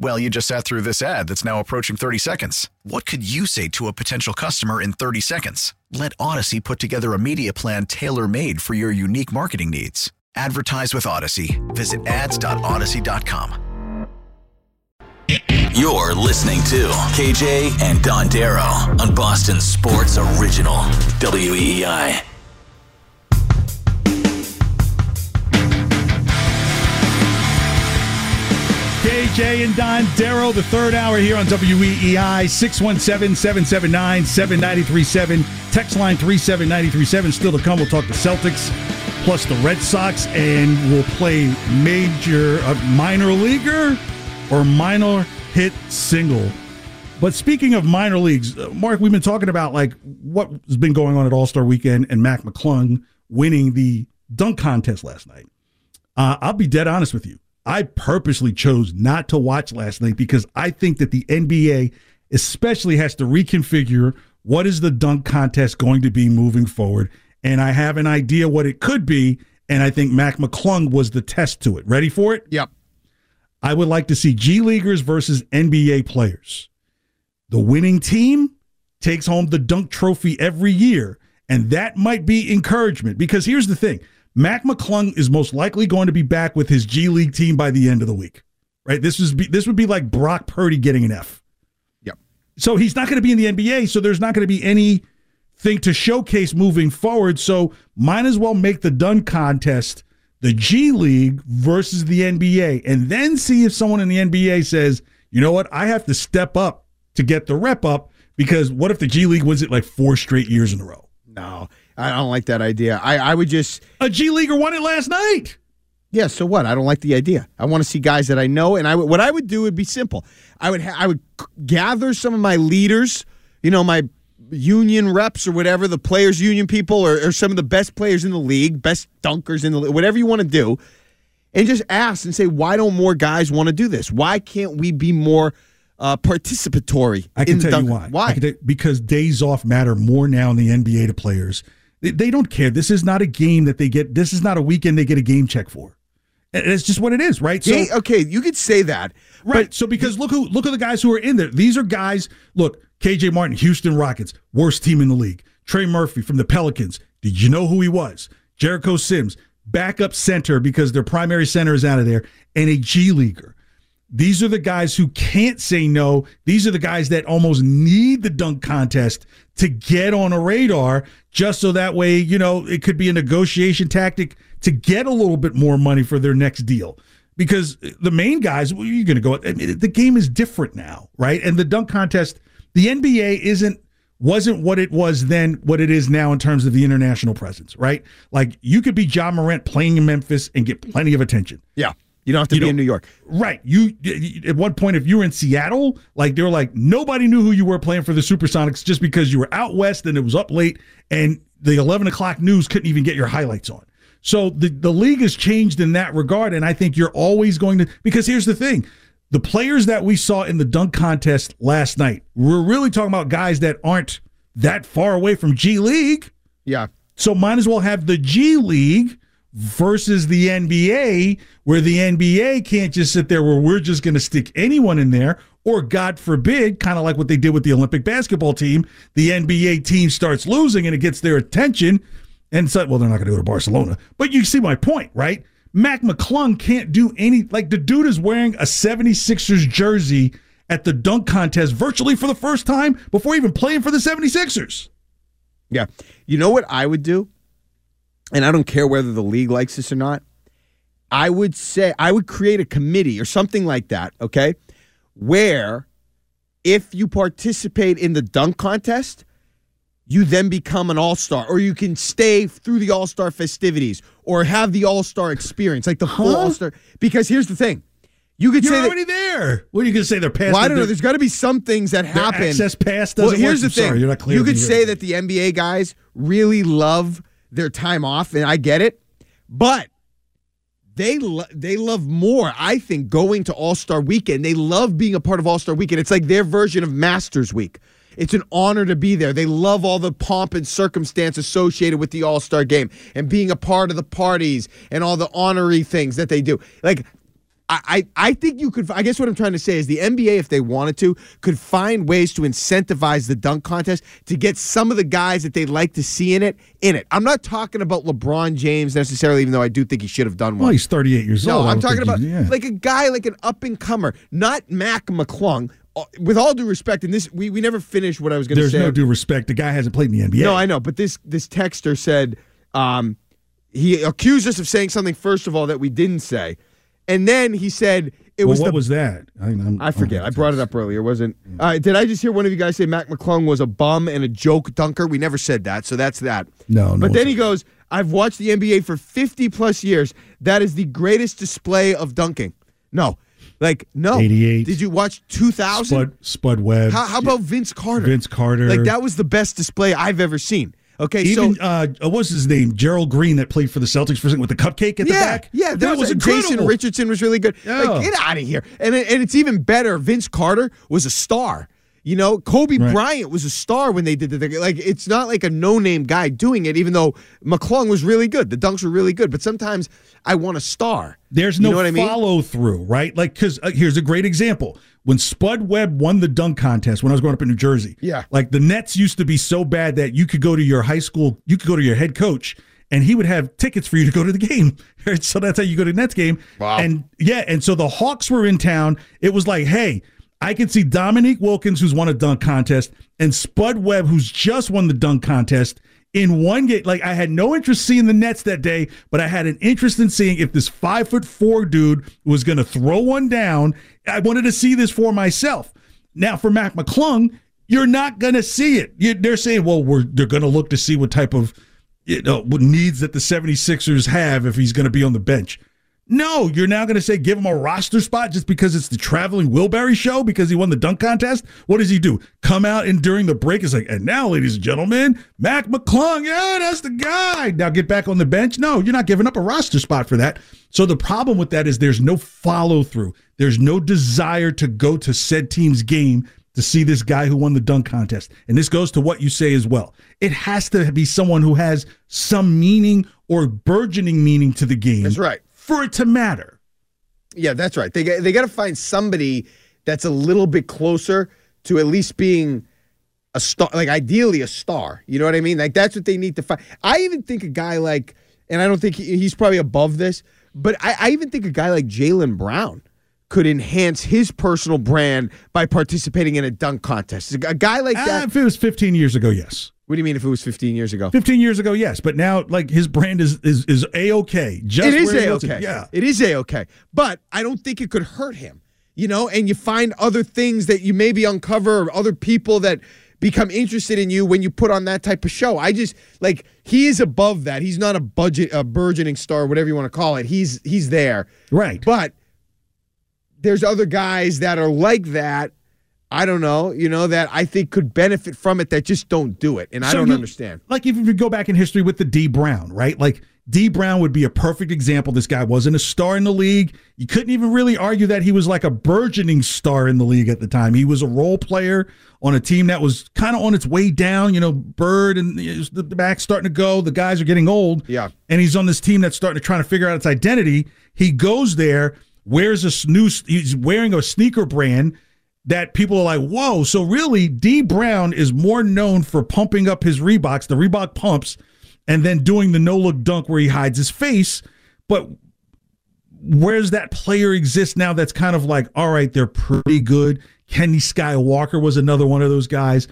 Well, you just sat through this ad that's now approaching 30 seconds. What could you say to a potential customer in 30 seconds? Let Audacy put together a media plan tailor made for your unique marketing needs. Advertise with Audacy. Visit ads.audacy.com. You're listening to KJ and Dondero on Boston Sports Original, WEEI. KJ and Don Darrow, the third hour here on WEEI, 617 779 7937. Text line 37937. Still to come, we'll talk the Celtics plus the Red Sox, and we'll play major, uh, minor leaguer or minor hit single. But speaking of minor leagues, uh, Mark, we've been talking about like what has been going on at All Star Weekend and Mac McClung winning the dunk contest last night. Uh, I'll be dead honest with you. I purposely chose not to watch last night because I think that the NBA especially has to reconfigure what is the dunk contest going to be moving forward. And I have an idea what it could be. And I think Mac McClung was the test to it. Ready for it? Yep. I would like to see G Leaguers versus NBA players. The winning team takes home the dunk trophy every year. And that might be encouragement because here's the thing Mac McClung is most likely going to be back with his G League team by the end of the week. Right? This was this would be like Brock Purdy getting an F. Yep. So he's not going to be in the NBA, so there's not going to be anything to showcase moving forward. So might as well make the dunk contest the G League versus the NBA and then see if someone in the NBA says, "You know what? I have to step up to get the rep up because what if the G League wins it like four straight years in a row?" No, I don't like that idea. I, I would just A G Leaguer won it last night. yeah. So what? I don't like the idea. I want to see guys that I know, and I what I would do would be simple. I would ha- I would c- gather some of my leaders, you know, my union reps or whatever, the players' union people, or, or some of the best players in the league, best dunkers in the league, whatever you want to do, and just ask and say, why don't more guys want to do this? Why can't we be more uh, participatory? I can in tell dunk- you why. Why? I tell- because days off matter more now in the NBA to players. They, don't care. This is not a game that they get. This is not a weekend they get a game check for. And It's just what it is, right? So, Yeah, okay, you could say that, right. So because look who look at the guys who are in there. These are guys. Look, KJ Martin, Houston Rockets, worst team in the league. Trey Murphy from the Pelicans. Did you know who he was? Jericho Sims, backup center because their primary center is out of there, and a G leaguer. These are the guys who can't say no. These are the guys that almost need the dunk contest to get on a radar, just so that way, you know, it could be a negotiation tactic to get a little bit more money for their next deal. Because the main guys, well, you're going to go. I mean, the game is different now, right? And the dunk contest, the NBA isn't wasn't what it was then, what it is now in terms of the international presence, right? Like you could be Ja Morant playing in Memphis and get plenty of attention. Yeah. You don't have to You be in New York. Right. You at one point, if you were in Seattle, like they were like nobody knew who you were playing for the Supersonics just because you were out west and it was up late, and the eleven o'clock news couldn't even get your highlights on. So the the league has changed in that regard, and I think you're always going to because here's the thing. The players that we saw in the dunk contest last night, we're really talking about guys that aren't that far away from G League. Yeah. So might as well have the G League versus the NBA, where the NBA can't just sit there where we're just going to stick anyone in there, or God forbid, kind of like what they did with the Olympic basketball team, the NBA team starts losing and it gets their attention. And so, well, they're not going to go to Barcelona. But you see my point, right? Mac McClung can't do any, like the dude is wearing a 76ers jersey at the dunk contest virtually for the first time before even playing for the 76ers. Yeah. You know what I would do? And I don't care whether the league likes this or not. I would say I would create a committee or something like that, okay? where if you participate in the dunk contest, you then become an all star, or you can stay through the all star festivities, or have the all star experience, like the full Huh? all star. Because here's the thing, you could You're say that. already there. What are you going to say? They're past. Well, I don't know. There's got to be some things that happen. access pass Well, doesn't here's work. the I'm thing. Sorry, you're not clear. you could say that the NBA guys really love their time off, and I get it, but they lo- they love more. I think going to All Star Weekend. They love being a part of All Star Weekend. It's like their version of Masters Week. It's an honor to be there. They love all the pomp and circumstance associated with the All Star game and being a part of the parties and all the honorary things that they do. Like I, I think you could. I guess what I'm trying to say is the NBA, if they wanted to, could find ways to incentivize the dunk contest to get some of the guys that they'd like to see in it in it. I'm not talking about LeBron James necessarily, even though I do think he should have done one. Well, he's 38 years no, old. I I'm talking about yeah. like a guy like an up and comer, not Mac McClung. Uh, With all due respect, and this we, we never finished what I was going to There's say. no due respect. The guy hasn't played in the NBA. No, I know, but this this texter said um, he accused us of saying something first of all that we didn't say, and then he said it Well, was what the was that? I, I'm, I forget. I brought it up earlier. Wasn't? Uh, did I just hear one of you guys say Mac McClung was a bum and a joke dunker? We never said that, so that's that. No, no But then he goes, "I've watched the NBA for 50 plus years. That is the greatest display of dunking." No, like no. 88. Did you watch 2000? Spud, Spud Webb. How, how about Vince Carter? Vince Carter. Like that was the best display I've ever seen. Okay, Even so uh, what was his name? Gerald Green that played for the Celtics for a second with the cupcake at the yeah, back. yeah, that was a- incredible. Jason Richardson was really good. Like, get out of here. And it- and it's even better. Vince Carter was a star. You know, Kobe Right. Bryant was a star when they did the thing. Like, it's not like a no-name guy doing it. Even though McClung was really good, the dunks were really good. But sometimes I want a star. There's You no know what I mean? follow through, right? Like, because uh, here's a great example. When Spud Webb won the dunk contest when I was growing up in New Jersey, Yeah. like the Nets used to be so bad that you could go to your high school, you could go to your head coach, and he would have tickets for you to go to the game. So that's how you go to the Nets game. Wow. And yeah, and so the Hawks were in town. It was like, hey, I can see Dominique Wilkins, who's won a dunk contest, and Spud Webb, who's just won the dunk contest. In one game, like I had no interest seeing the Nets that day, but I had an interest in seeing if this five foot four dude was going to throw one down. I wanted to see this for myself. Now, for Mac McClung, you're not going to see it. You, they're saying, well, we're they're going to look to see what type of you know needs that the 76ers have if he's going to be on the bench. No, you're now going to say give him a roster spot just because it's the traveling Wilbury show because he won the dunk contest. What does he do? Come out and during the break is like, and now, ladies and gentlemen, Mac McClung, yeah, that's the guy. Now get back on the bench. No, you're not giving up a roster spot for that. So the problem with that is there's no follow through. There's no desire to go to said team's game to see this guy who won the dunk contest. And this goes to what you say as well. It has to be someone who has some meaning or burgeoning meaning to the game. That's right. For it to matter. Yeah, that's right. They got- they got to find somebody that's a little bit closer to at least being a star, like ideally a star. You know what I mean? Like that's what they need to find. I even think a guy like, and I don't think he, he's probably above this, but I, I even think a guy like Jaylen Brown could enhance his personal brand by participating in a dunk contest. A guy like that. Ah, if it was 15 years ago, yes. What do you mean if it was 15 years ago? 15 years ago, yes. But now, like, his brand is is is a okay. Just it is a okay. Yeah. it is a okay. But I don't think it could hurt him. You know, and you find other things that you maybe uncover, or other people that become interested in you when you put on that type of show. I just like he is above that. He's not a budget, a burgeoning star, whatever you want to call it. He's he's there, Right. but there's other guys that are like that. I don't know, you know, that I think could benefit from it that just don't do it, and I don't you- understand. Like if you go back in history with the Dee Brown, right? Like Dee Brown would be a perfect example. This guy wasn't a star in the league. You couldn't even really argue that he was like a burgeoning star in the league at the time. He was a role player on a team that was kind of on its way down. You know, Bird and the back starting to go. The guys are getting old. Yeah. and he's on this team that's starting to try to figure out its identity. He goes there, wears a new, he's wearing a sneaker brand that people are like, whoa. So really, Dee Brown is more known for pumping up his Reeboks, the Reebok pumps, and then doing the no look dunk where he hides his face. But where's that player exist now that's kind of like, all right, they're pretty good. Kenny Skywalker was another one of those guys.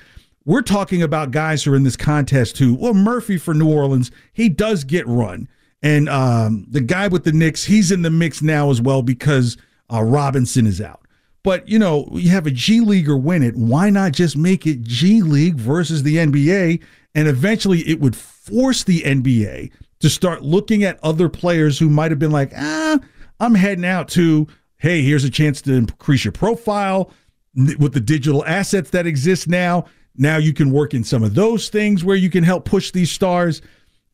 We're talking about guys who are in this contest who, well, Murphy for New Orleans, he does get run. And um, the guy with the Knicks, he's in the mix now as well because uh, Robinson is out. But you know, you have a G Leaguer win it. Why not just make it G League versus the NBA? And eventually it would force the NBA to start looking at other players who might have been like, ah, I'm heading out to, hey, here's a chance to increase your profile with the digital assets that exist now. Now you can work in some of those things where you can help push these stars.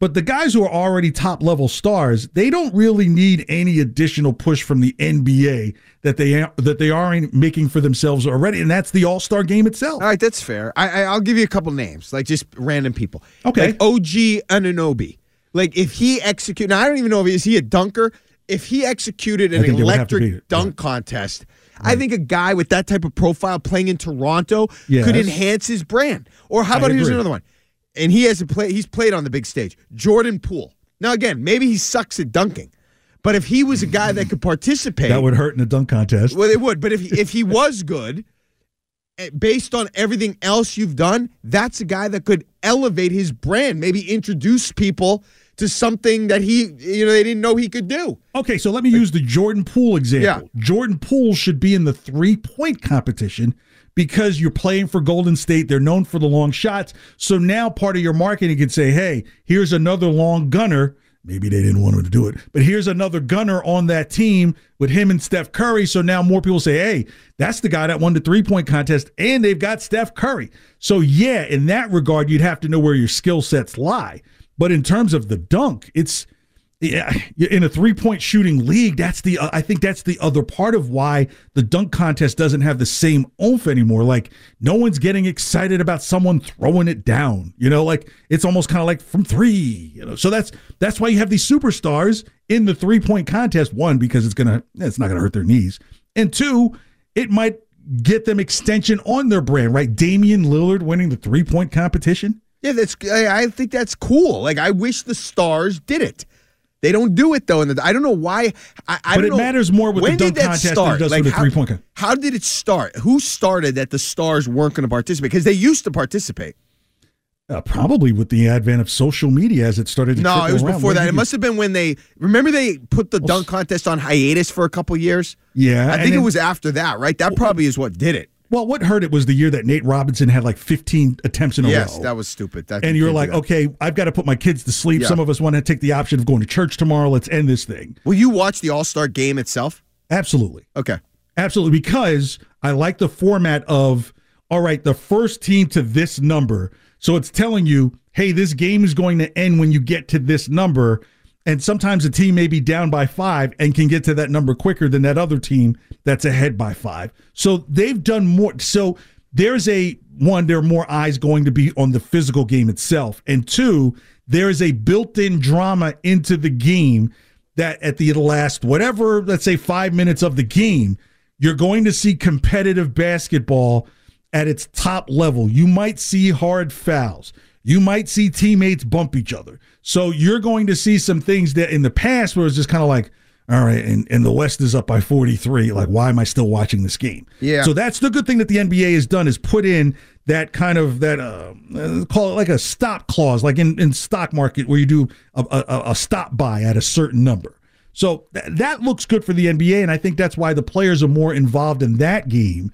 But the guys who are already top level stars, they don't really need any additional push from the NBA that they that they are making for themselves already, and that's the All Star game itself. All right, that's fair. I, I, will give you a couple names, like just random people. Okay, like OG Anunoby. Like if he execute, now I don't even know if he, is he a dunker. If he executed an electric dunk contest, right. I think a guy with that type of profile playing in Toronto yes. could enhance his brand. Or how about here's another one? And he has a play. He's played on the big stage. Jordan Poole. Now again, maybe he sucks at dunking, but if he was a guy that could participate, that would hurt in a dunk contest. Well, it would. But if he, if he was good, eh, based on everything else you've done, that's a guy that could elevate his brand. Maybe introduce people to something that he, you know, they didn't know he could do. Okay, so let me use the Jordan Poole example. Yeah. Jordan Poole should be in the three point competition because you're playing for Golden State. They're known for the long shots. So now part of your marketing can say, hey, here's another long gunner. Maybe they didn't want him to do it, but here's another gunner on that team with him and Steph Curry. So now more people say, hey, that's the guy that won the three point contest, and they've got Steph Curry. So, yeah, in that regard, you'd have to know where your skill sets lie. But in terms of the dunk, it's yeah, in a three point shooting league, that's the uh, I think that's the other part of why the dunk contest doesn't have the same oomph anymore. Like no one's getting excited about someone throwing it down. You know, like it's almost kind of like from three. You know, so that's that's why you have these superstars in the three point contest. One because it's gonna it's not gonna hurt their knees, and two, it might get them extension on their brand. Right, Damian Lillard winning the three point competition. Yeah, that's I, I think that's cool. Like I wish the stars did it. They don't do it though, and I don't know why. I, I but it know, matters more with when the dunk did that contest start? than it does like with the how, three point contest. How did it start? Who started that the stars weren't going to participate? Because they used to participate. Uh, probably with the advent of social media as it started to No, it was around. before that. It must have been when they remember they put the dunk contest on hiatus for a couple years. Yeah, I think it was after that, right? That probably is what did it. Well, what hurt it was the year that Nate Robinson had like 15 attempts in a yes, row. Yes, that was stupid. That and you're like, okay, I've got to put my kids to sleep. Yeah. Some of us want to take the option of going to church tomorrow. Let's end this thing. Will you watch the All Star game itself? Absolutely. Okay. Absolutely. Because I like the format of, all right, the first team to this number. So it's telling you, hey, this game is going to end when you get to this number. And sometimes a team may be down by five and can get to that number quicker than that other team that's ahead by five. So they've done more. So there's a one, there are more eyes going to be on the physical game itself. And two, there is a built in drama into the game that at the last, whatever, let's say five minutes of the game, you're going to see competitive basketball at its top level. You might see hard fouls. You might see teammates bump each other. So you're going to see some things that in the past where it's just kind of like, all right, and, and the West is up by 43. Like, why am I still watching this game? Yeah. So that's the good thing that the NBA has done is put in that kind of that uh, call it like a stop clause, like in, in stock market where you do a, a, a stop buy at a certain number. So th- that looks good for the NBA, and I think that's why the players are more involved in that game.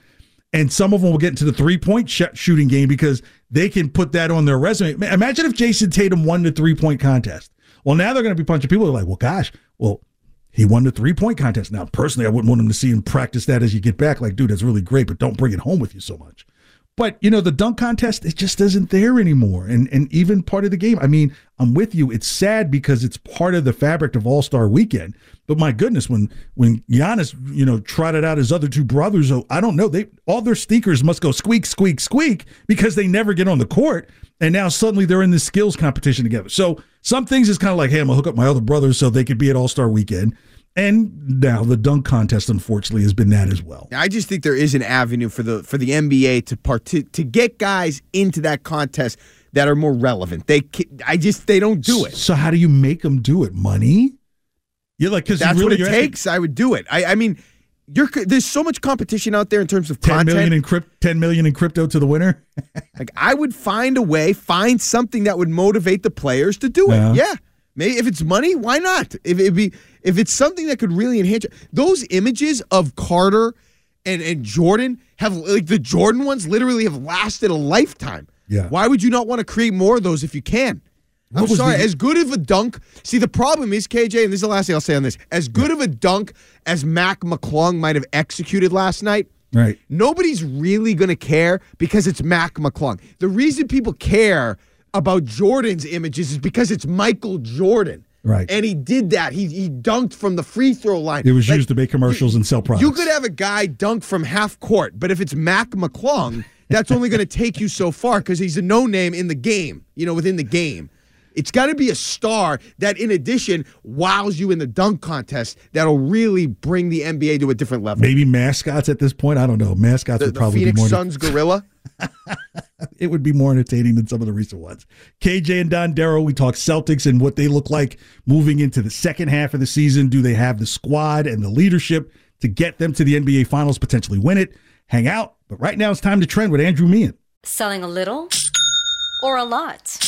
And some of them will get into the three point sh- shooting game because they can put that on their resume. Imagine if Jayson Tatum won the three point contest. Well, now they're going to be punching people. They're like, well, gosh, well, he won the three point contest. Now, personally, I wouldn't want him to see him practice that as you get back. Like, dude, that's really great, but don't bring it home with you so much. But you know, the dunk contest, it just isn't there anymore. And and even part of the game. I mean, I'm with you. It's sad because it's part of the fabric of All Star Weekend. But my goodness, when when Giannis, you know, trotted out his other two brothers, oh, I don't know, they all their sneakers must go squeak, squeak, squeak because they never get on the court. And now suddenly they're in this skills competition together. So some things is kind of like, hey, I'm gonna hook up my other brothers so they could be at All Star Weekend. And now the dunk contest, unfortunately, has been that as well. I just think there is an avenue for the for the NBA to part to get guys into that contest that are more relevant. They, I just they don't do it. So how do you make them do it? Money? You're like because that's really, what it takes. Asking, I would do it. I, I mean, you're there's so much competition out there in terms of 10 content. Million in crypt, 10 million in crypto to the winner. like I would find a way, find something that would motivate the players to do it. Yeah. Maybe if it's money, why not? If it be if it's something that could really enhance those images of Carter and and Jordan have like the Jordan ones literally have lasted a lifetime. Yeah. Why would you not want to create more of those if you can? I'm sorry. the- as good of a dunk. See, the problem is KJ, and this is the last thing I'll say on this. As good of a dunk as Mac McClung might have executed last night, Right. nobody's really going to care because it's Mac McClung. The reason people care about Jordan's images is because it's Michael Jordan. Right. And he did that. He he dunked from the free throw line. It was Like, used to make commercials and sell products. You could have a guy dunk from half court, but if it's Mac McClung, that's only going to take you so far because he's a no name in the game, you know, within the game. It's got to be a star that, in addition, wows you in the dunk contest that'll really bring the NBA to a different level. Maybe mascots at this point. I don't know. Mascots The, would the probably Phoenix be more. Suns gorilla. it would be more entertaining than some of the recent ones. KJ and Dondero, we talk Celtics and what they look like moving into the second half of the season. Do they have the squad and the leadership to get them to the NBA Finals, potentially win it? Hang out. But right now it's time to trend with Andrew Meehan. Selling a little or a lot?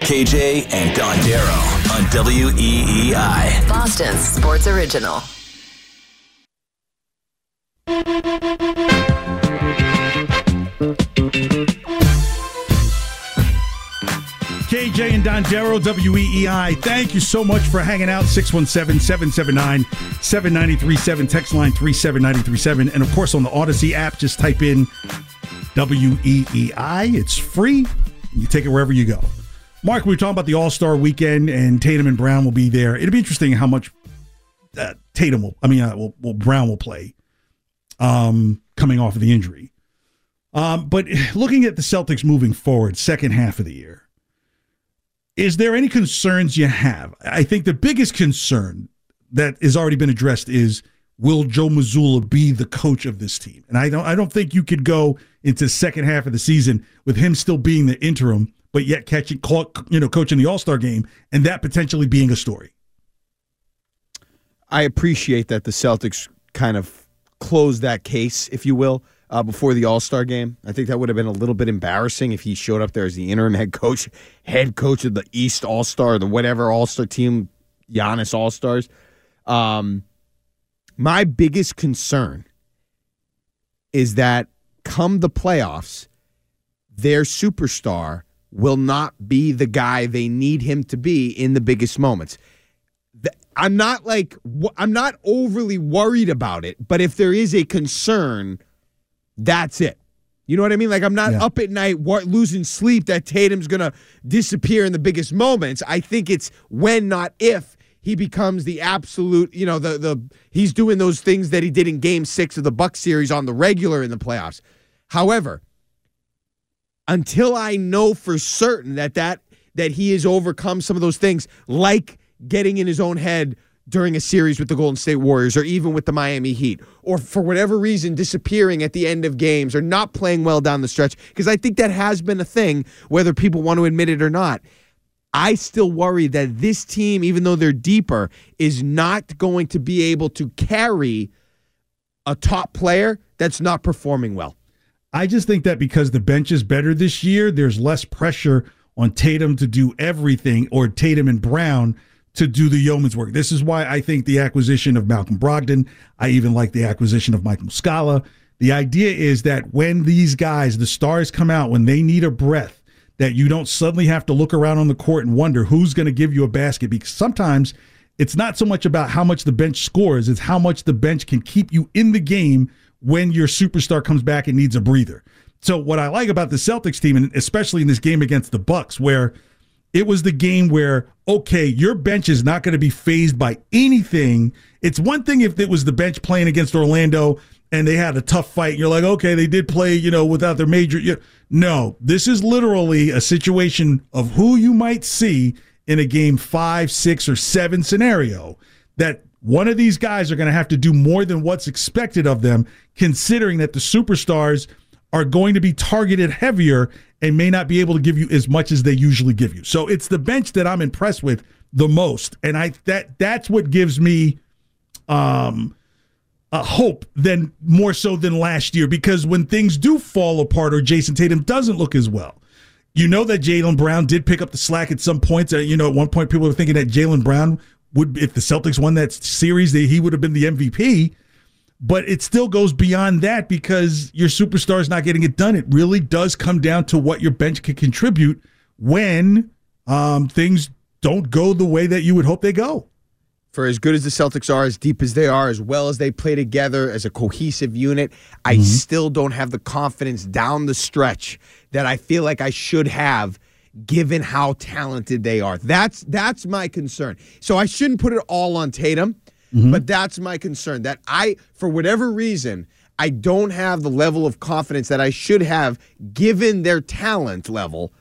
KJ and Dondero on WEEI. Boston's sports original. KJ and Dondero, WEEI. Thank you so much for hanging out. 617 779 7937, text line 37937. And of course, on the Audacy app, just type in WEEI. It's free. You take it wherever you go. Mark, we were talking about the All Star weekend, and Tatum and Brown will be there. It'll be interesting how much uh, Tatum will, I mean, uh, will, will Brown will play um, coming off of the injury. Um, but looking at the Celtics moving forward, second half of the year, is there any concerns you have? I think the biggest concern that has already been addressed is will Joe Mazzulla be the coach of this team? And I don't I don't think you could go into second half of the season with him still being the interim, but yet catching caught you know coaching the All-Star game and that potentially being a story. I appreciate that the Celtics kind of closed that case, if you will, uh, before the All Star game. I think that would have been a little bit embarrassing if he showed up there as the interim head coach, head coach of the East All Star, the whatever All Star team, Giannis All Stars. Um, my biggest concern is that come the playoffs, their superstar will not be the guy they need him to be in the biggest moments. I'm not like I'm not overly worried about it, but if there is a concern, that's it. You know what I mean? Like I'm not Yeah. up at night losing sleep that Tatum's going to disappear in the biggest moments. I think it's when not if he becomes the absolute, you know, the the he's doing those things that he did in game 6 of the Buck series on the regular in the playoffs. However, until I know for certain that that that he has overcome some of those things like getting in his own head during a series with the Golden State Warriors or even with the Miami Heat or for whatever reason disappearing at the end of games or not playing well down the stretch because I think that has been a thing whether people want to admit it or not. I still worry that this team even though they're deeper is not going to be able to carry a top player that's not performing well. I just think that because the bench is better this year, there's less pressure on Tatum to do everything or Tatum and Brown to do the yeoman's work. This is why I think the acquisition of Malcolm Brogdon, I even like the acquisition of Mike Muscala. The idea is that when these guys, the stars come out, when they need a breath, that you don't suddenly have to look around on the court and wonder who's going to give you a basket because sometimes it's not so much about how much the bench scores, it's how much the bench can keep you in the game when your superstar comes back and needs a breather. So what I like about the Celtics team, and especially in this game against the Bucks, where it was the game where okay, your bench is not going to be fazed by anything. It's one thing if it was the bench playing against Orlando and they had a tough fight. You're like, okay, they did play, you know, without their major. You no, this is literally a situation of who you might see in a game five, six, or seven scenario that one of these guys are going to have to do more than what's expected of them, considering that the superstars are going to be targeted heavier and may not be able to give you as much as they usually give you. So it's the bench that I'm impressed with the most, and I that that's what gives me um a hope than more so than last year because when things do fall apart or Jayson Tatum doesn't look as well, you know that Jaylen Brown did pick up the slack at some points. Uh, you know, at one point people were thinking that Jaylen Brown would, if the Celtics won that series, that he would have been the MVP. But it still goes beyond that because your superstar is not getting it done. It really does come down to what your bench can contribute when um, things don't go the way that you would hope they go. for as good as the Celtics are, as deep as they are, as well as they play together as a cohesive unit, I still don't have the confidence down the stretch that I feel like I should have given how talented they are. That's that's my concern. So I shouldn't put it all on Tatum, mm-hmm. but that's my concern that I for whatever reason I don't have the level of confidence that I should have given their talent level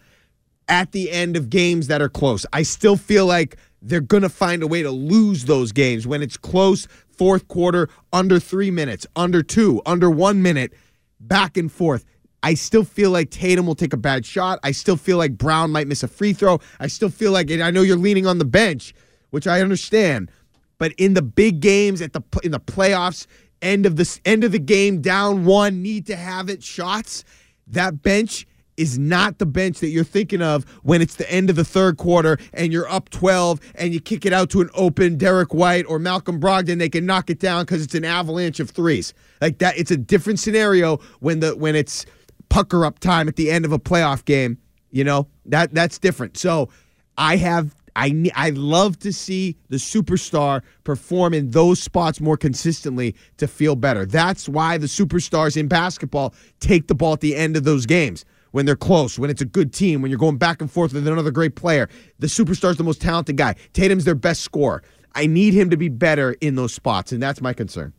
at the end of games that are close. I still feel like they're going to find a way to lose those games when it's close, fourth quarter, under three minutes, under two, under one minute, back and forth. I still feel like Tatum will take a bad shot. I still feel like Brown might miss a free throw. I still feel like, I know you're leaning on the bench, which I understand, but in the big games, at the in the playoffs, end of this end of the game, down one, need to have it shots. That bench is not the bench that you're thinking of when it's the end of the third quarter and you're up 12 and you kick it out to an open Derrick White or Malcolm Brogdon. They can knock it down because it's an avalanche of threes. Like that, it's a different scenario when the when it's pucker up time at the end of a playoff game. You know that that's different. So I have I I love to see the superstar perform in those spots more consistently to feel better. That's why the superstars in basketball take the ball at the end of those games when they're close, when it's a good team, when you're going back and forth with another great player. The superstar's the most talented guy. Tatum's their best scorer. I need him to be better in those spots, and that's my concern.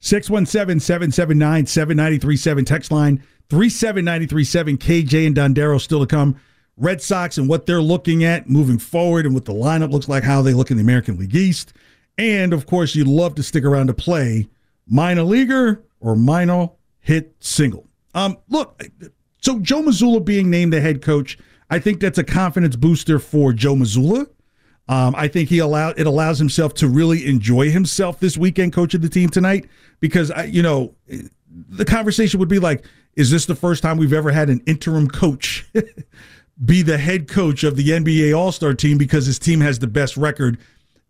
617 779 7937. Text line 37937. KJ and Dondero still to come. Red Sox and what they're looking at moving forward and what the lineup looks like, how they look in the American League East. And of course, you'd love to stick around to play minor leaguer or minor hit single. Um, look, so Joe Mazzulla being named the head coach, I think that's a confidence booster for Joe Mazzulla. Um, I think he allow it allows himself to really enjoy himself this weekend, coaching the team tonight, because I, you know the conversation would be like, is this the first time we've ever had an interim coach be the head coach of the NBA All Star team because his team has the best record?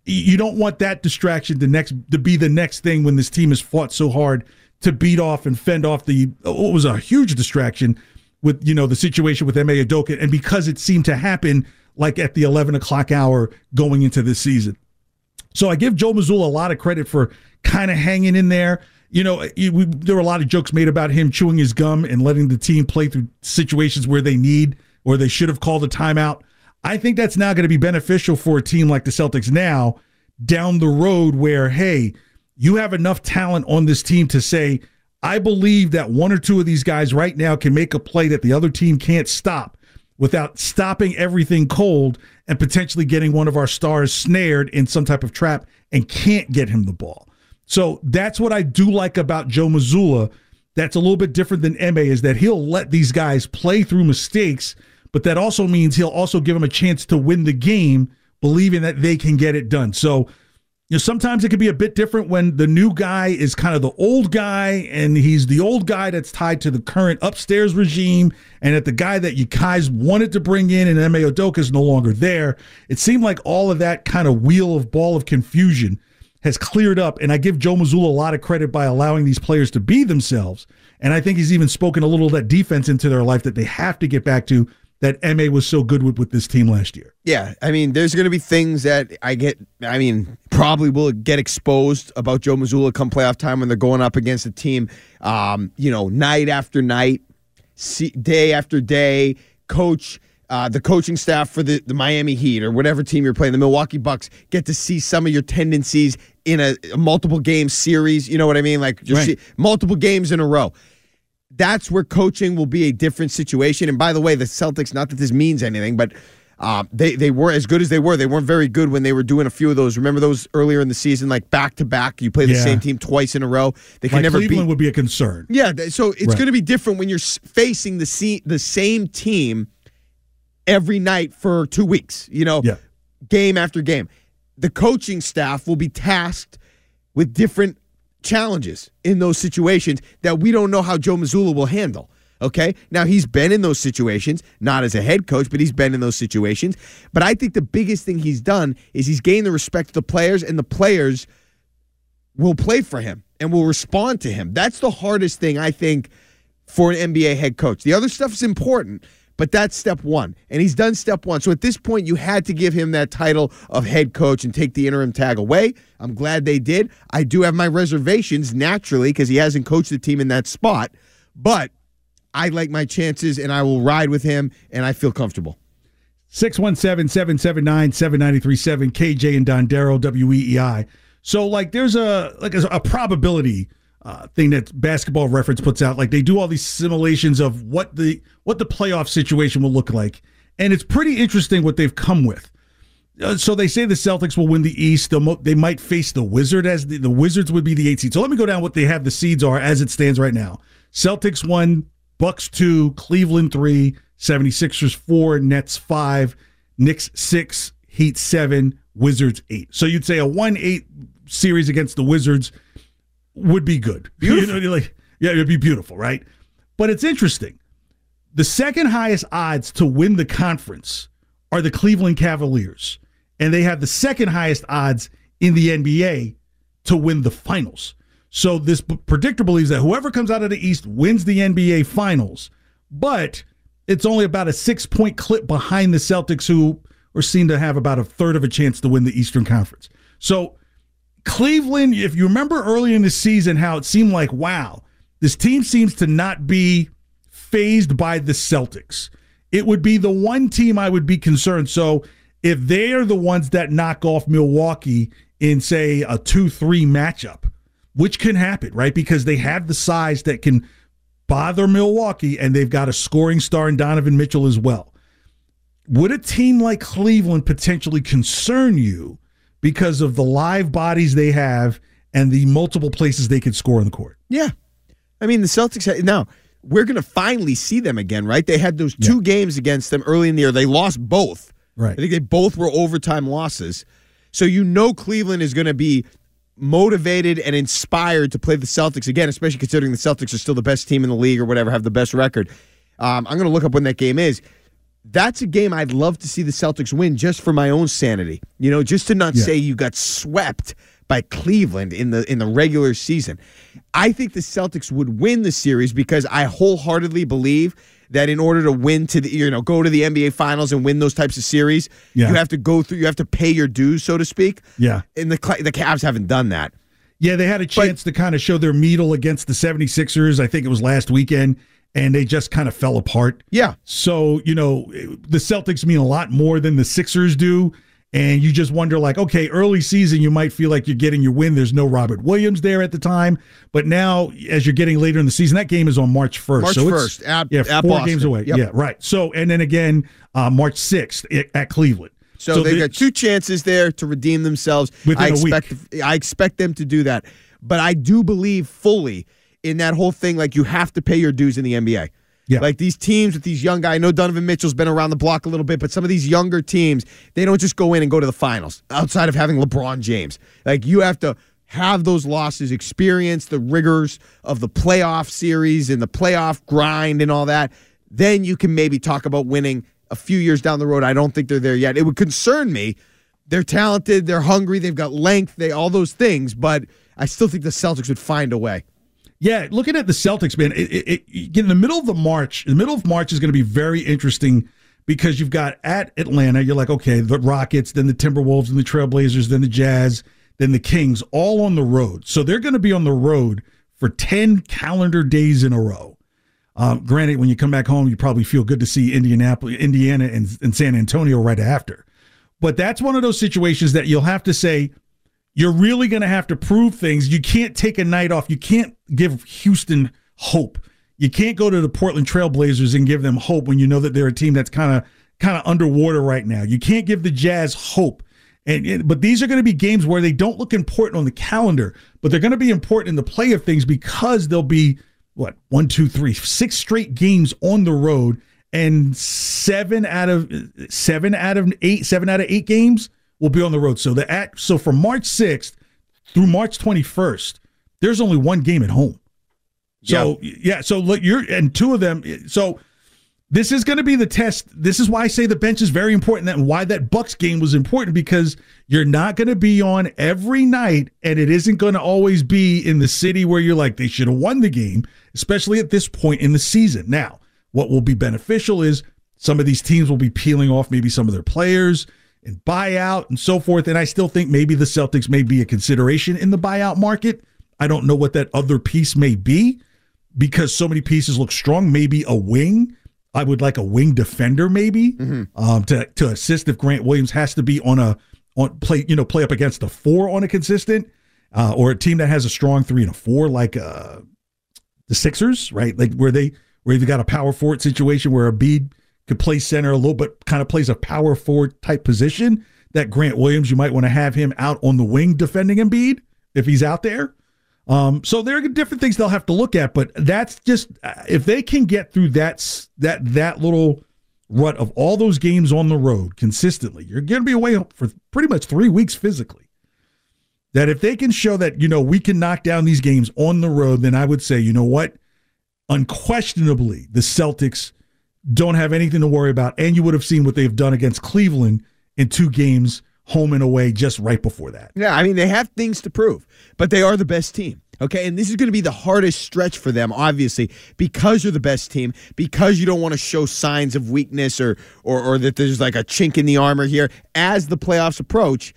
You don't want that distraction to next to be the next thing when this team has fought so hard to beat off and fend off the what was a huge distraction with you know the situation with Ime Udoka, and because it seemed to happen like at the 11 o'clock hour going into this season. So I give Joe Mazzulla a lot of credit for kind of hanging in there. You know, it, we, there were a lot of jokes made about him chewing his gum and letting the team play through situations where they need or they should have called a timeout. I think that's now going to be beneficial for a team like the Celtics now down the road where, hey, you have enough talent on this team to say, I believe that one or two of these guys right now can make a play that the other team can't stop without stopping everything cold and potentially getting one of our stars snared in some type of trap and can't get him the ball. So that's what I do like about Joe Mazzulla. That's a little bit different than Ime is that he'll let these guys play through mistakes, but that also means he'll also give them a chance to win the game, believing that they can get it done. So you know, sometimes it can be a bit different when the new guy is kind of the old guy and he's the old guy that's tied to the current upstairs regime and that the guy that you guys wanted to bring in and Ime Udoka is no longer there. It seemed like all of that kind of wheel of ball of confusion has cleared up. And I give Joe Mazzulla a lot of credit by allowing these players to be themselves. And I think he's even spoken a little of that defense into their life that they have to get back to that Ime was so good with with this team last year. Yeah, I mean, there's going to be things that I get. I mean, probably will get exposed about Joe Mazzulla come playoff time when they're going up against a team. Um, you know, night after night, day after day, coach. Uh, the coaching staff for the, the Miami Heat or whatever team you're playing, the Milwaukee Bucks, get to see some of your tendencies in a, a multiple game series. You know what I mean? Like just Right. see, multiple games in a row that's where coaching will be a different situation. And by the way, the Celtics, not that this means anything, but uh, they they were as good as they were. They weren't very good when they were doing a few of those. Remember those earlier in the season, like back to back. You play the Yeah. same team twice in a row. They can Like never Cleveland beat. would be a concern. Yeah, so it's Right. going to be different when you're facing the se- the same team every night for two weeks. You know, Yeah. game after game. The coaching staff will be tasked with different challenges in those situations that we don't know how Joe Mazzulla will handle. Okay. Now he's been in those situations, not as a head coach, but he's been in those situations. But I think the biggest thing he's done is he's gained the respect of the players, and the players will play for him and will respond to him. That's the hardest thing I think for an NBA head coach. The other stuff is important, but that's step one. And he's done step one. So at this point, you had to give him that title of head coach and take the interim tag away. I'm glad they did. I do have my reservations naturally because he hasn't coached the team in that spot, but I like my chances and I will ride with him and I feel comfortable. 617 779 7937 KJ and Dondero WEEI. So like there's a like a, a probability uh, thing that basketball reference puts out like they do all these simulations of what the what the playoff situation will look like and it's pretty interesting what they've come with. Uh, so they say the Celtics will win the East. Mo- they might face the Wizard as the, the Wizards would be the eight seed. So let me go down what they have the seeds are as it stands right now. Celtics one, Bucks two, Cleveland three, 76ers four, Nets five, Knicks six, Heat seven, Wizards eight. So you'd say a one eight series against the Wizards would be good. You know, like, yeah, it'd be beautiful, right? But it's interesting. The second highest odds to win the conference are the Cleveland Cavaliers, and they have the second highest odds in the NBA to win the finals. So this predictor believes that whoever comes out of the East wins the NBA finals, but it's only about a six point clip behind the Celtics, who are seen to have about a third of a chance to win the Eastern Conference. So Cleveland, if you remember early in the season, how it seemed like, wow, this team seems to not be fazed by the Celtics. It would be the one team I would be concerned. So if they are the ones that knock off Milwaukee in, say, a 2 3 matchup, which can happen, right? Because they have the size that can bother Milwaukee and they've got a scoring star in Donovan Mitchell as well. Would a team like Cleveland potentially concern you because of the live bodies they have and the multiple places they can score on the court? Yeah. I mean, the Celtics, had- now, we're going to finally see them again, right? They had those two games against them early in the year. They lost both. Right. I think they both were overtime losses. So you know Cleveland is going to be motivated and inspired to play the Celtics again, especially considering the Celtics are still the best team in the league or whatever, have the best record. Um, I'm going to look up when that game is. That's a game I'd love to see the Celtics win just for my own sanity. You know, just to not Yeah. say you got swept by Cleveland in the in the regular season. I think the Celtics would win the series because I wholeheartedly believe that in order to win to the you know go to the NBA finals and win those types of series, Yeah. you have to go through you have to pay your dues so to speak. Yeah. And the the Cavs haven't done that. Yeah, they had a chance to kind of show their mettle against the 76ers. I think it was last weekend, and they just kind of fell apart. Yeah. So, you know, the Celtics mean a lot more than the Sixers do. And you just wonder, like, okay, early season, you might feel like you're getting your win. There's no Robert Williams there at the time. But now, as you're getting later in the season, that game is on March 1st. March so it's- 1st at- yeah, at four Boston. games away. Yep. Yeah, right. So, and then again, uh, March 6th at- Cleveland. So, they've the- got two chances there to redeem themselves. Within I a week. expect I expect them to do that. But I do believe fully in that whole thing like you have to pay your dues in the NBA. Yeah. Like these teams with these young guys. I know Donovan Mitchell's been around the block a little bit, but some of these younger teams, they don't just go in and go to the finals outside of having LeBron James. Like you have to have those losses, experience the rigors of the playoff series and the playoff grind and all that. Then you can maybe talk about winning a few years down the road. I don't think they're there yet. It would concern me. They're talented, they're hungry, they've got length, they all those things, but I still think the Celtics would find a way. Yeah, looking at the Celtics, man, it, it, it, in the middle of the March, the middle of March is going to be very interesting because you've got at Atlanta, you're like, okay, the Rockets, then the Timberwolves, and the Trailblazers, then the Jazz, then the Kings, all on the road. So they're going to be on the road for 10 calendar days in a row. Um, granted, when you come back home, you probably feel good to see Indianapolis, Indiana, and, and San Antonio right after. But that's one of those situations that you'll have to say, you're really going to have to prove things. You can't take a night off. You can't give Houston hope. You can't go to the Portland Trailblazers and give them hope when you know that they're a team that's kind of kind of underwater right now. You can't give the Jazz hope. And, and- but these are going to be games where they don't look important on the calendar, but they're going to be important in the play of things because they'll be what one, two, three, six straight games on the road, and seven out of seven out of eight, seven out of eight games will be on the road. So the at so from March sixth through March twenty first, there's only one game at home. So yeah, so look, you're and two of them. So this is going to be the test. This is why I say the bench is very important, and why that Bucks game was important because you're not going to be on every night, and it isn't going to always be in the city where you're like they should have won the game, especially at this point in the season. Now, what will be beneficial is some of these teams will be peeling off maybe some of their players and buyout and so forth, and I still think maybe the Celtics may be a consideration in the buyout market. I don't know what that other piece may be because so many pieces look strong. Maybe a wing. I would like a wing defender, maybe, um, to to assist if Grant Williams has to be on a on play, you know, play up against a four on a consistent, uh, or a team that has a strong three and a four, like uh, the Sixers, right? Like where they where they've got a power forward situation where Embiid could play center a little, but kind of plays a power forward type position. That Grant Williams, you might want to have him out on the wing defending Embiid if he's out there. Um, so there are different things they'll have to look at, but that's just uh, if they can get through that that that little rut of all those games on the road consistently, you're going to be away for pretty much three weeks physically. That if they can show that you know we can knock down these games on the road, then I would say you know what, unquestionably the Celtics don't have anything to worry about, and you would have seen what they've done against Cleveland in two games, home and away, just right before that. Yeah, I mean they have things to prove, but they are the best team. Okay, and this is going to be the hardest stretch for them, obviously, because you're the best team, because you don't want to show signs of weakness or or or that there's like a chink in the armor here. As the playoffs approach,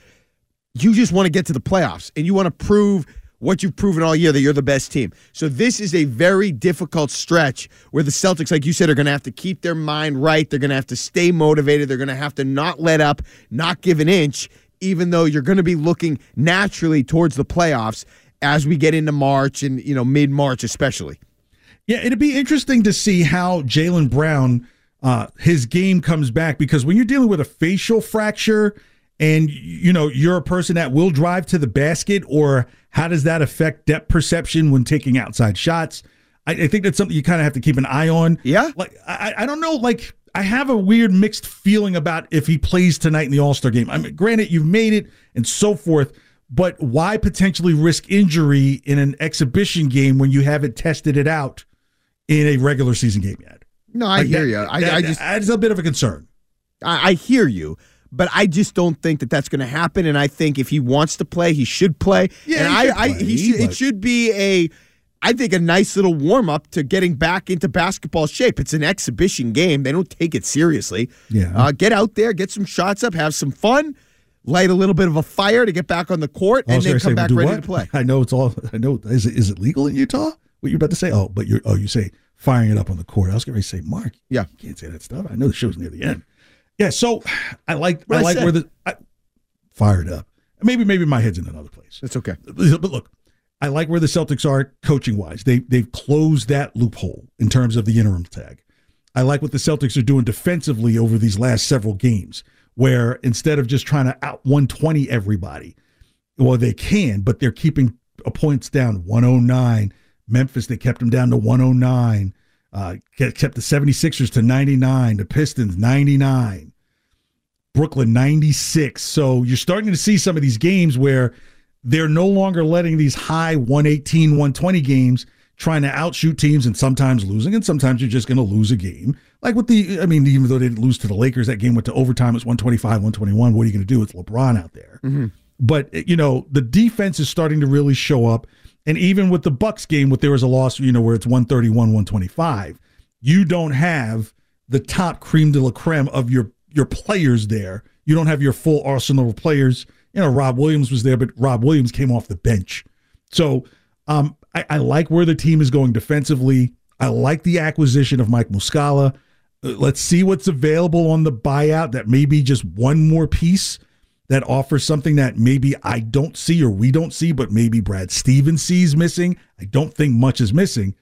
you just want to get to the playoffs and you want to prove what you've proven all year that you're the best team. So this is a very difficult stretch where the Celtics, like you said, are going to have to keep their mind right. They're going to have to stay motivated. They're going to have to not let up, not give an inch, even though you're going to be looking naturally towards the playoffs as we get into March and you know mid March especially. Yeah, it'd be interesting to see how Jaylen Brown, uh, his game comes back because when you're dealing with a facial fracture and you know you're a person that will drive to the basket, or how does that affect depth perception when taking outside shots? I, I think that's something you kind of have to keep an eye on. Yeah, like I, I don't know, like I have a weird mixed feeling about if he plays tonight in the All Star game. I mean, granted, you've made it and so forth. But why potentially risk injury in an exhibition game when you haven't tested it out in a regular season game yet? No, I Like hear that- you. I, that- I just that's a bit of a concern. I, I hear you, but I just don't think that that's going to happen. And I think if he wants to play, he should play. Yeah, and I, I he should, it should be a. I think a nice little warm up to getting back into basketball shape. It's an exhibition game. They don't take it seriously. Yeah. Uh, get out there, get some shots up, have some fun, light a little bit of a fire to get back on the court, and then come say, back ready what? to play. I know it's all. I know. Is it is it legal in Utah? What you're about to say? Oh, but you're. Oh, you say firing it up on the court. I was going to say, Mark. Yeah. you can't say that stuff. I know the show's near the end. Yeah. So I like. What I I like where the I, fired up. Maybe maybe my head's in another place. That's okay. But look, I like where the Celtics are coaching wise. They they've closed that loophole in terms of the interim tag. I like what the Celtics are doing defensively over these last several games, where instead of just trying to out 120 everybody, well, they can, but they're keeping points down 109. Memphis, they kept them down to 109. Uh, kept the 76ers to 99, the Pistons 99. Brooklyn 96. So you're starting to see some of these games where they're no longer letting these high 118, 120 games trying to outshoot teams and sometimes losing, and sometimes you're just going to lose a game. Like with the, I mean, even though they didn't lose to the Lakers, that game went to overtime. It's 125, 121. What are you going to do? It's LeBron out there. But you know, the defense is starting to really show up. And even with the Bucks game, where there was a loss, you know, where it's 131, 125, you don't have the top cream de la creme of your your players there. You don't have your full arsenal of players. You know, Rob Williams was there, but Rob Williams came off the bench. So um, I, I like where the team is going defensively. I like the acquisition of Mike Muscala. Uh, Let's see what's available on the buyout. That may be just one more piece that offers something that maybe I don't see or we don't see, but maybe Brad Stevens sees missing. I don't think much is missing.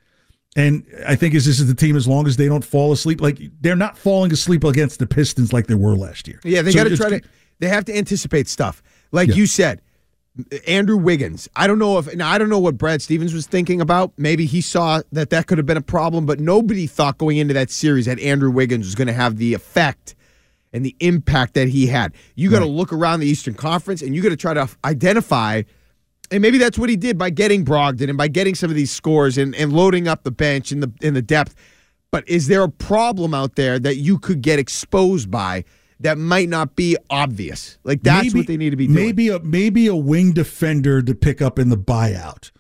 And I think as this is the team as long as they don't fall asleep, like they're not falling asleep against the Pistons like they were last year. Yeah, they So got to try to. They have to anticipate stuff, like Yeah. you said. Andrew Wiggins. I don't know if now I don't know what Brad Stevens was thinking about. Maybe he saw that that could have been a problem, but nobody thought going into that series that Andrew Wiggins was going to have the effect and the impact that he had. You got to look around the Eastern Conference and you got to try to identify. And maybe that's what he did by getting Brogdon and by getting some of these scores and, and loading up the bench and the in the depth. But is there a problem out there that you could get exposed by that might not be obvious? Like that's Maybe- what they need to be doing. Maybe a maybe a wing defender to pick up in the buyout,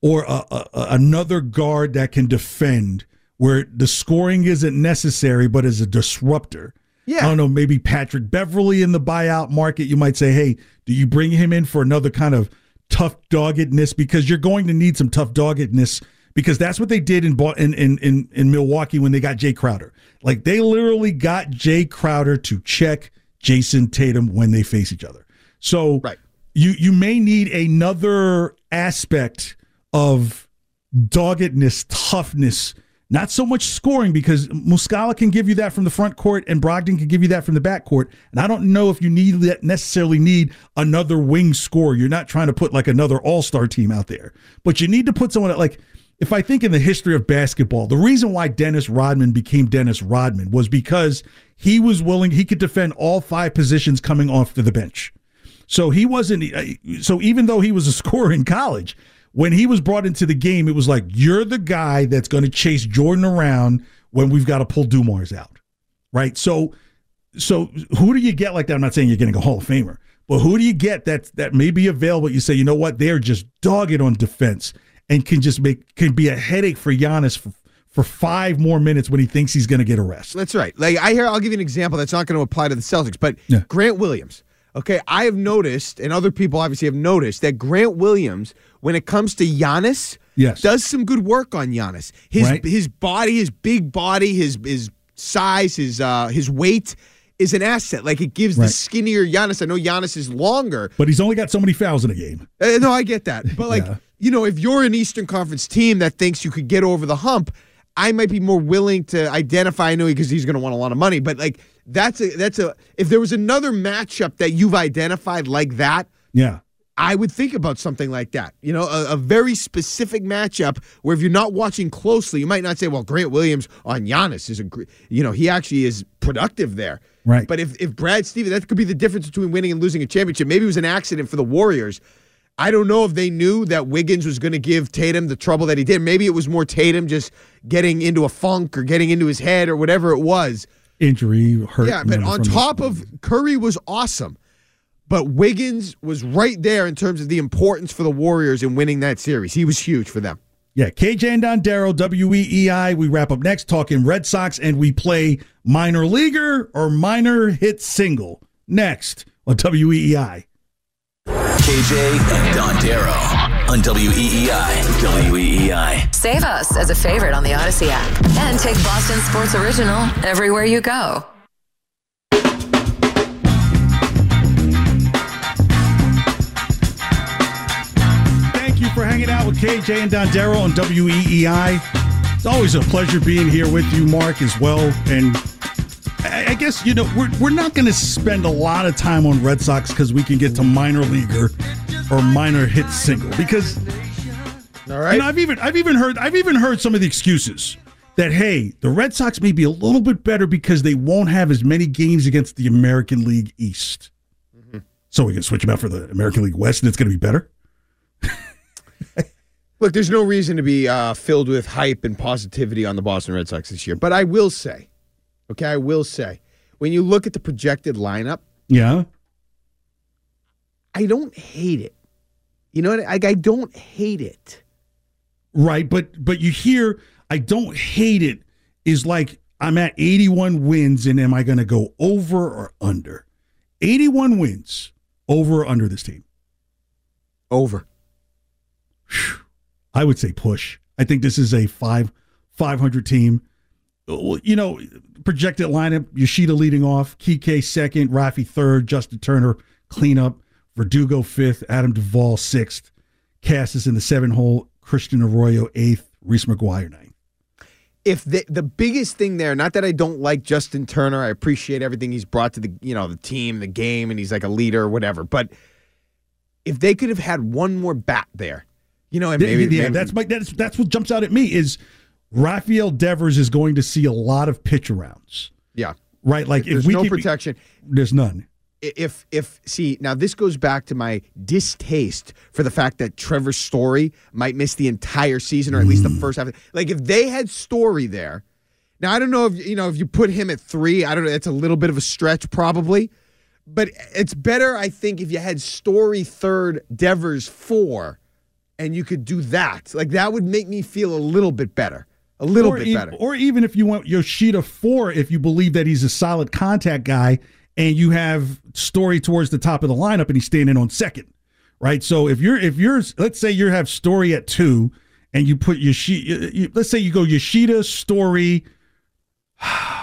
or a, a- another guard that can defend where the scoring isn't necessary, but is a disruptor. Yeah. I don't know. Maybe Patrick Beverley in the buyout market. You might say, hey, do you bring him in for another kind of tough doggedness because you're going to need some tough doggedness because that's what they did in in in in, in Milwaukee when they got Jay Crowder. Like they literally got Jay Crowder to check Jayson Tatum when they face each other. So Right. you you may need another aspect of doggedness, toughness, not so much scoring because Muscala can give you that from the front court and Brogdon can give you that from the back court. And I don't know if you need necessarily need another wing scorer. You're not trying to put like another all-star team out there. But you need to put someone like if I think in the history of basketball, the reason why Dennis Rodman became Dennis Rodman was because he was willing, he could defend all five positions coming off to the bench. So he wasn't. Uh, so even though he was a scorer in college, when he was brought into the game, it was like you're the guy that's going to chase Jordan around when we've got to pull Dumars out, right? So, so who do you get like that? I'm not saying you're getting a Hall of Famer, but who do you get that that may be available? You say, you know what? They're just dogged on defense and can just make can be a headache for Giannis for, for five more minutes when he thinks he's going to get a rest. That's right. Like I hear, I'll give you an example that's not going to apply to the Celtics, but Grant Williams. Okay, I have noticed, and other people obviously have noticed that Grant Williams, when it comes to Giannis, Yes. does some good work on Giannis. His Right. his body, his big body, his his size, his uh his weight is an asset. Like it gives the skinnier Giannis. I know Giannis is longer, But he's only got so many fouls in a game. uh, no, I get that. But like, Yeah. you know, if you're an Eastern Conference team that thinks you could get over the hump, I might be more willing to identify. I know because he's going to want a lot of money, but like that's a that's a. If there was another matchup that you've identified like that, Yeah. I would think about something like that. You know, a, a very specific matchup where if you're not watching closely, you might not say, "Well, Grant Williams on Giannis is a, you know, he actually is productive there." Right. But if if Brad Stevens, that could be the difference between winning and losing a championship. Maybe it was an accident for the Warriors. I don't know if they knew that Wiggins was going to give Tatum the trouble that he did. Maybe it was more Tatum just getting into a funk or getting into his head or whatever it was. Injury hurt. Yeah, but on top of Curry was awesome. But Wiggins was right there in terms of the importance for the Warriors in winning that series. He was huge for them. Yeah, KJ and Dondero, WEEI. We wrap up next talking Red Sox, and we play minor leaguer or minor hit single next on WEEI. KJ and Dondero on WEEI. WEEI. Save us as a favorite on the Audacy app and take Boston Sports Original everywhere you go. Thank you for hanging out with KJ and Dondero on WEEI. It's always a pleasure being here with you, Mark, as well. And I I guess, you know, we're, we're not going to spend a lot of time on Red Sox because we can get to minor leaguer or minor hit single. Because All right. you know, I've even I've even heard I've even heard some of the excuses that hey, the Red Sox may be a little bit better because they won't have as many games against the American League East. So we can switch them out for the American League West, and it's going to be better. Look, there's no reason to be uh, filled with hype and positivity on the Boston Red Sox this year. But I will say, okay, I will say, when you look at the projected lineup, Yeah. I don't hate it. You know what? Like, I don't hate it. Right, but but you hear I don't hate it is like I'm at 81 wins and am I going to go over or under? 81 wins over or under this team. Over. I would say push. I think this is a 5 500 team. You know, projected lineup, Yoshida leading off, Kike second, Rafi third, Justin Turner cleanup, Verdugo fifth, Adam Duvall sixth, Casas in the seven hole, Christian Arroyo eighth, Reese McGuire ninth. if the the biggest thing there, not that I don't like Justin Turner, I appreciate everything he's brought to the you know the team, the game, and he's like a leader or whatever. But if they could have had one more bat there, you know, and maybe, yeah, maybe- that's my that's that's what jumps out at me is Rafael Devers is going to see a lot of pitch arounds, yeah, right? Like If there's if we no could protection. there's none. If if see now this goes back to my distaste for the fact that Trevor Story might miss the entire season or at least the mm. first half. Like if they had Story there, now I don't know if you know if you put him at three. I don't know. It's a little bit of a stretch probably, but it's better I think if you had Story third, Devers four, and you could do that. Like that would make me feel a little bit better, a little or bit e- better. Or even if you want Yoshida four, if you believe that he's a solid contact guy, and you have Story towards the top of the lineup, and he's standing on second, right? So if you're if you're let's say you have Story at two, and you put Yoshida, let's say you go Yoshida, Story.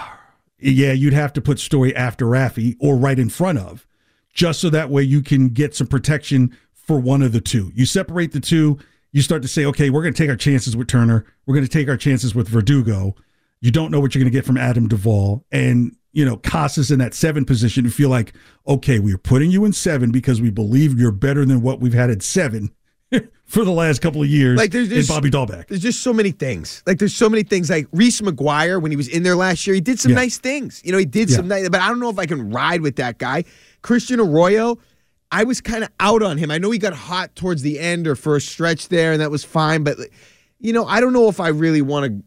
Yeah, you'd have to put Story after Rafi or right in front of, just so that way you can get some protection for one of the two. You separate the two, you start to say, okay, we're going to take our chances with Turner. We're going to take our chances with Verdugo. You don't know what you're going to get from Adam Duvall. And, you know, Casas in that seven position. You feel like, okay, we're putting you in seven because we believe you're better than what we've had at seven for the last couple of years Like there's in Bobby Dalbec. There's just so many things. Like there's so many things. Like Reese McGuire when he was in there last year, he did some Yeah. nice things. You know, he did Yeah. some nice. But I don't know if I can ride with that guy, Christian Arroyo. I was kind of out on him. I know he got hot towards the end or for a stretch there, and that was fine. But you know, I don't know if I really want to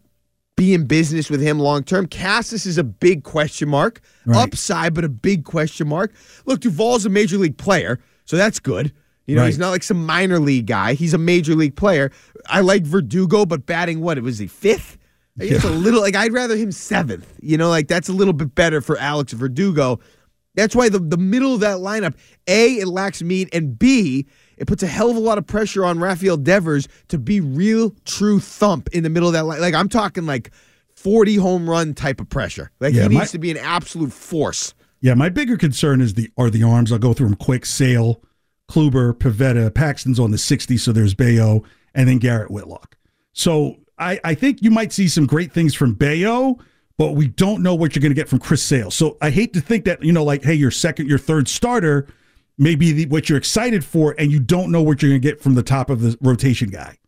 be in business with him long term. Casas is a big question mark. Right. Upside, but a big question mark. Look, Duvall's a major league player, so that's good. You know, Right. he's not like some minor league guy. He's a major league player. I like Verdugo, but batting what? It was he fifth? Like, It's a little like I'd rather him seventh. You know, like that's a little bit better for Alex Verdugo. That's why the, the middle of that lineup, A, it lacks meat, and B, it puts a hell of a lot of pressure on Rafael Devers to be real, true thump in the middle of that line. Like I'm talking like 40 home run type of pressure. Like Yeah, he my- needs to be an absolute force. Yeah, my bigger concern is the are the arms. I'll go through them quick. Sale, Kluber, Pivetta, Paxton's on the 60, so there's Bello, and then Garrett Whitlock. So I, I think you might see some great things from Bello, but we don't know what you're going to get from Chris Sale. So I hate to think that, you know, like, hey, your second, your third starter may be the, what you're excited for, and you don't know what you're going to get from the top of the rotation guy.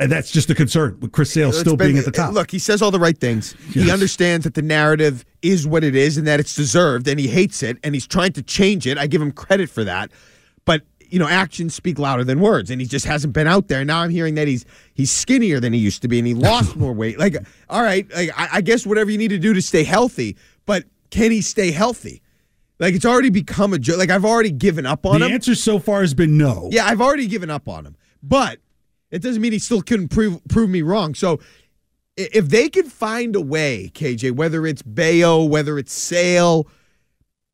And that's just a concern with Chris Sale still been- being at the top. Look, he says all the right things. He understands that the narrative is what it is and that it's deserved, and he hates it, and he's trying to change it. I give him credit for that. But you know, actions speak louder than words, and he just hasn't been out there. Now I'm hearing that he's he's skinnier than he used to be, and he lost more weight. Like, all right, like I, I guess whatever you need to do to stay healthy, but can he stay healthy? Like it's already become a joke. Like I've already given up on the him. The answer so far has been no. Yeah, I've already given up on him, but it doesn't mean he still couldn't prove prove me wrong. So if they could find a way, KJ, whether it's Bello, whether it's Sale,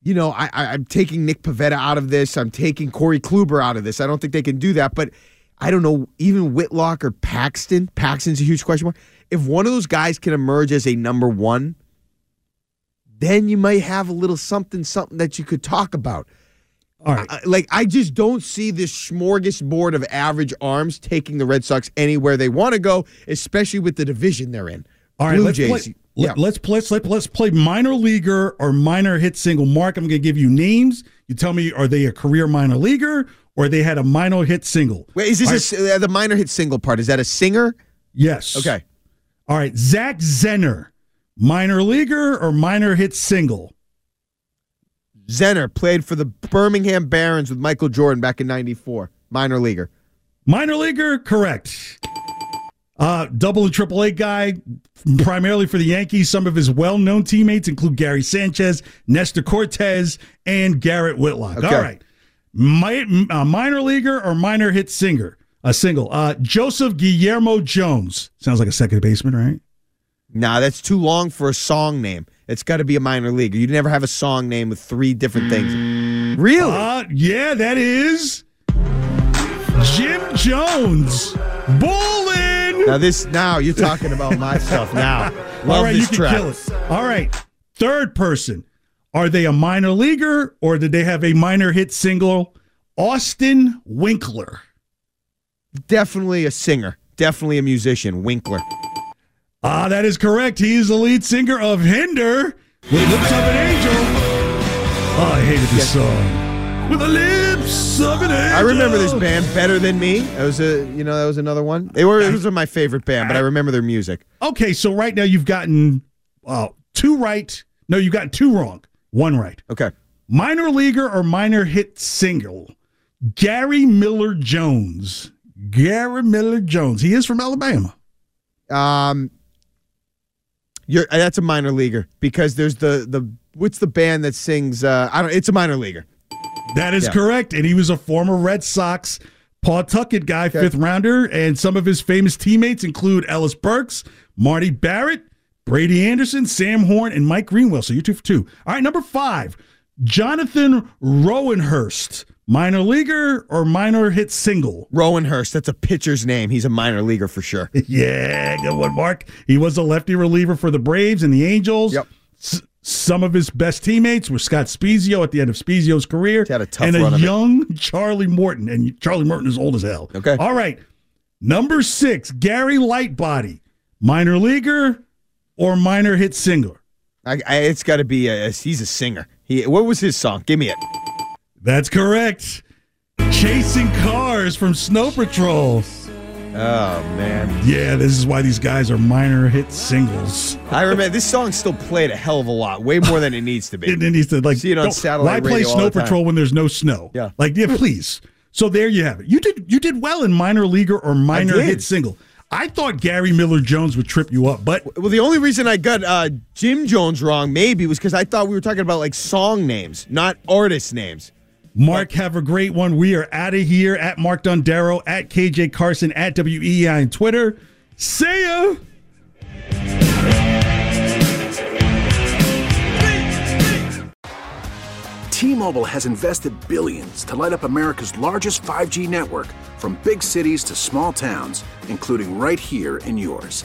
you know, I, I, I'm taking Nick Pivetta out of this. I'm taking Corey Kluber out of this. I don't think they can do that, but I don't know. Even Whitlock or Paxton. Paxton's a huge question mark. If one of those guys can emerge as a number one, then you might have a little something, something that you could talk about. All right. I- like I just don't see this smorgasbord of average arms taking the Red Sox anywhere they want to go, especially with the division they're in. All right, Blue let's Jays. play, yeah. let, us play, let's, let's play minor leaguer or minor hit single. Mark, I'm going to give you names. You tell me, are they a career minor leaguer or they had a minor hit single? Wait, is this a right, uh, the minor hit single part? Is that a singer? Yes. Okay. All right, Zach Zenner, minor leaguer or minor hit single? Zenner played for the Birmingham Barons with Michael Jordan back in '94. Minor leaguer. Minor leaguer, correct. Uh, double and triple A guy, primarily for the Yankees. Some of his well-known teammates include Gary Sanchez, Nestor Cortes, and Garrett Whitlock. Okay. All right, Mi- uh, minor leaguer or minor hit singer? A single. Uh, Joseph Guillermo Jones sounds like a second baseman, right? Nah, that's too long for a song name. It's got to be a minor leaguer. You never have a song name with three different things. Really? Uh, yeah, that is Jim Jones. Bowling. now this now you're talking about my stuff now. Love All right, this you can track. kill it. All right, third person. Are they a minor leaguer or did they have a minor hit single? Austin Winkler. Definitely a singer. Definitely a musician. Winkler. Ah, that is correct. He is the lead singer of Hinder with Lips of an Angel. Oh, I hated this song. With the lips of an angel. I remember this band better than me. That was a you know that was another one. They were those are my favorite band, but I remember their music. Okay, so right now you've gotten uh, two right. No, you've gotten two wrong. One right. Okay. Minor leaguer or minor hit single? Gary Miller Jones. Gary Miller Jones. He is from Alabama. Um, you're that's a minor leaguer because there's the the what's the band that sings? Uh, I don't. It's a minor leaguer. That is Yeah. correct. And he was a former Red Sox Pawtucket guy, fifth rounder. And some of his famous teammates include Ellis Burks, Marty Barrett, Brady Anderson, Sam Horn, and Mike Greenwell. So you're two for two. All right, number five, Jonathan Rowenhurst. Minor leaguer or minor hit single? Rowan Hurst. That's a pitcher's name. He's a minor leaguer for sure. yeah, good one, Mark. He was a lefty reliever for the Braves and the Angels. Yep. S- some of his best teammates were Scott Spiezio at the end of Spiezio's career, had a tough and a of it. young Charlie Morton. And Charlie Morton is old as hell. Okay. All right. Number six, Gary Lightbody, minor leaguer or minor hit singer. I, I, it's got to be a. He's a singer. He. What was his song? Give me it. That's correct. Chasing cars from Snow Patrol. Oh man. Yeah, this is why these guys are minor hit singles. I remember this song still played a hell of a lot, way more than it needs to be. It, it needs to like See it on satellite Why play Snow. Patrol when there's no snow? Yeah. like yeah, please. So there you have it. You did you did well in minor leaguer or minor hit single. I thought Gary Miller Jones would trip you up, but Well, the only reason I got uh, Jim Jones wrong maybe was because I thought we were talking about like song names, not artist names. Mark, have a great one. We are out of here at Mark Dondero, at KJ Carson, at WEEI on Twitter. See ya. T-Mobile has invested billions to light up America's largest 5G network from big cities to small towns, including right here in yours.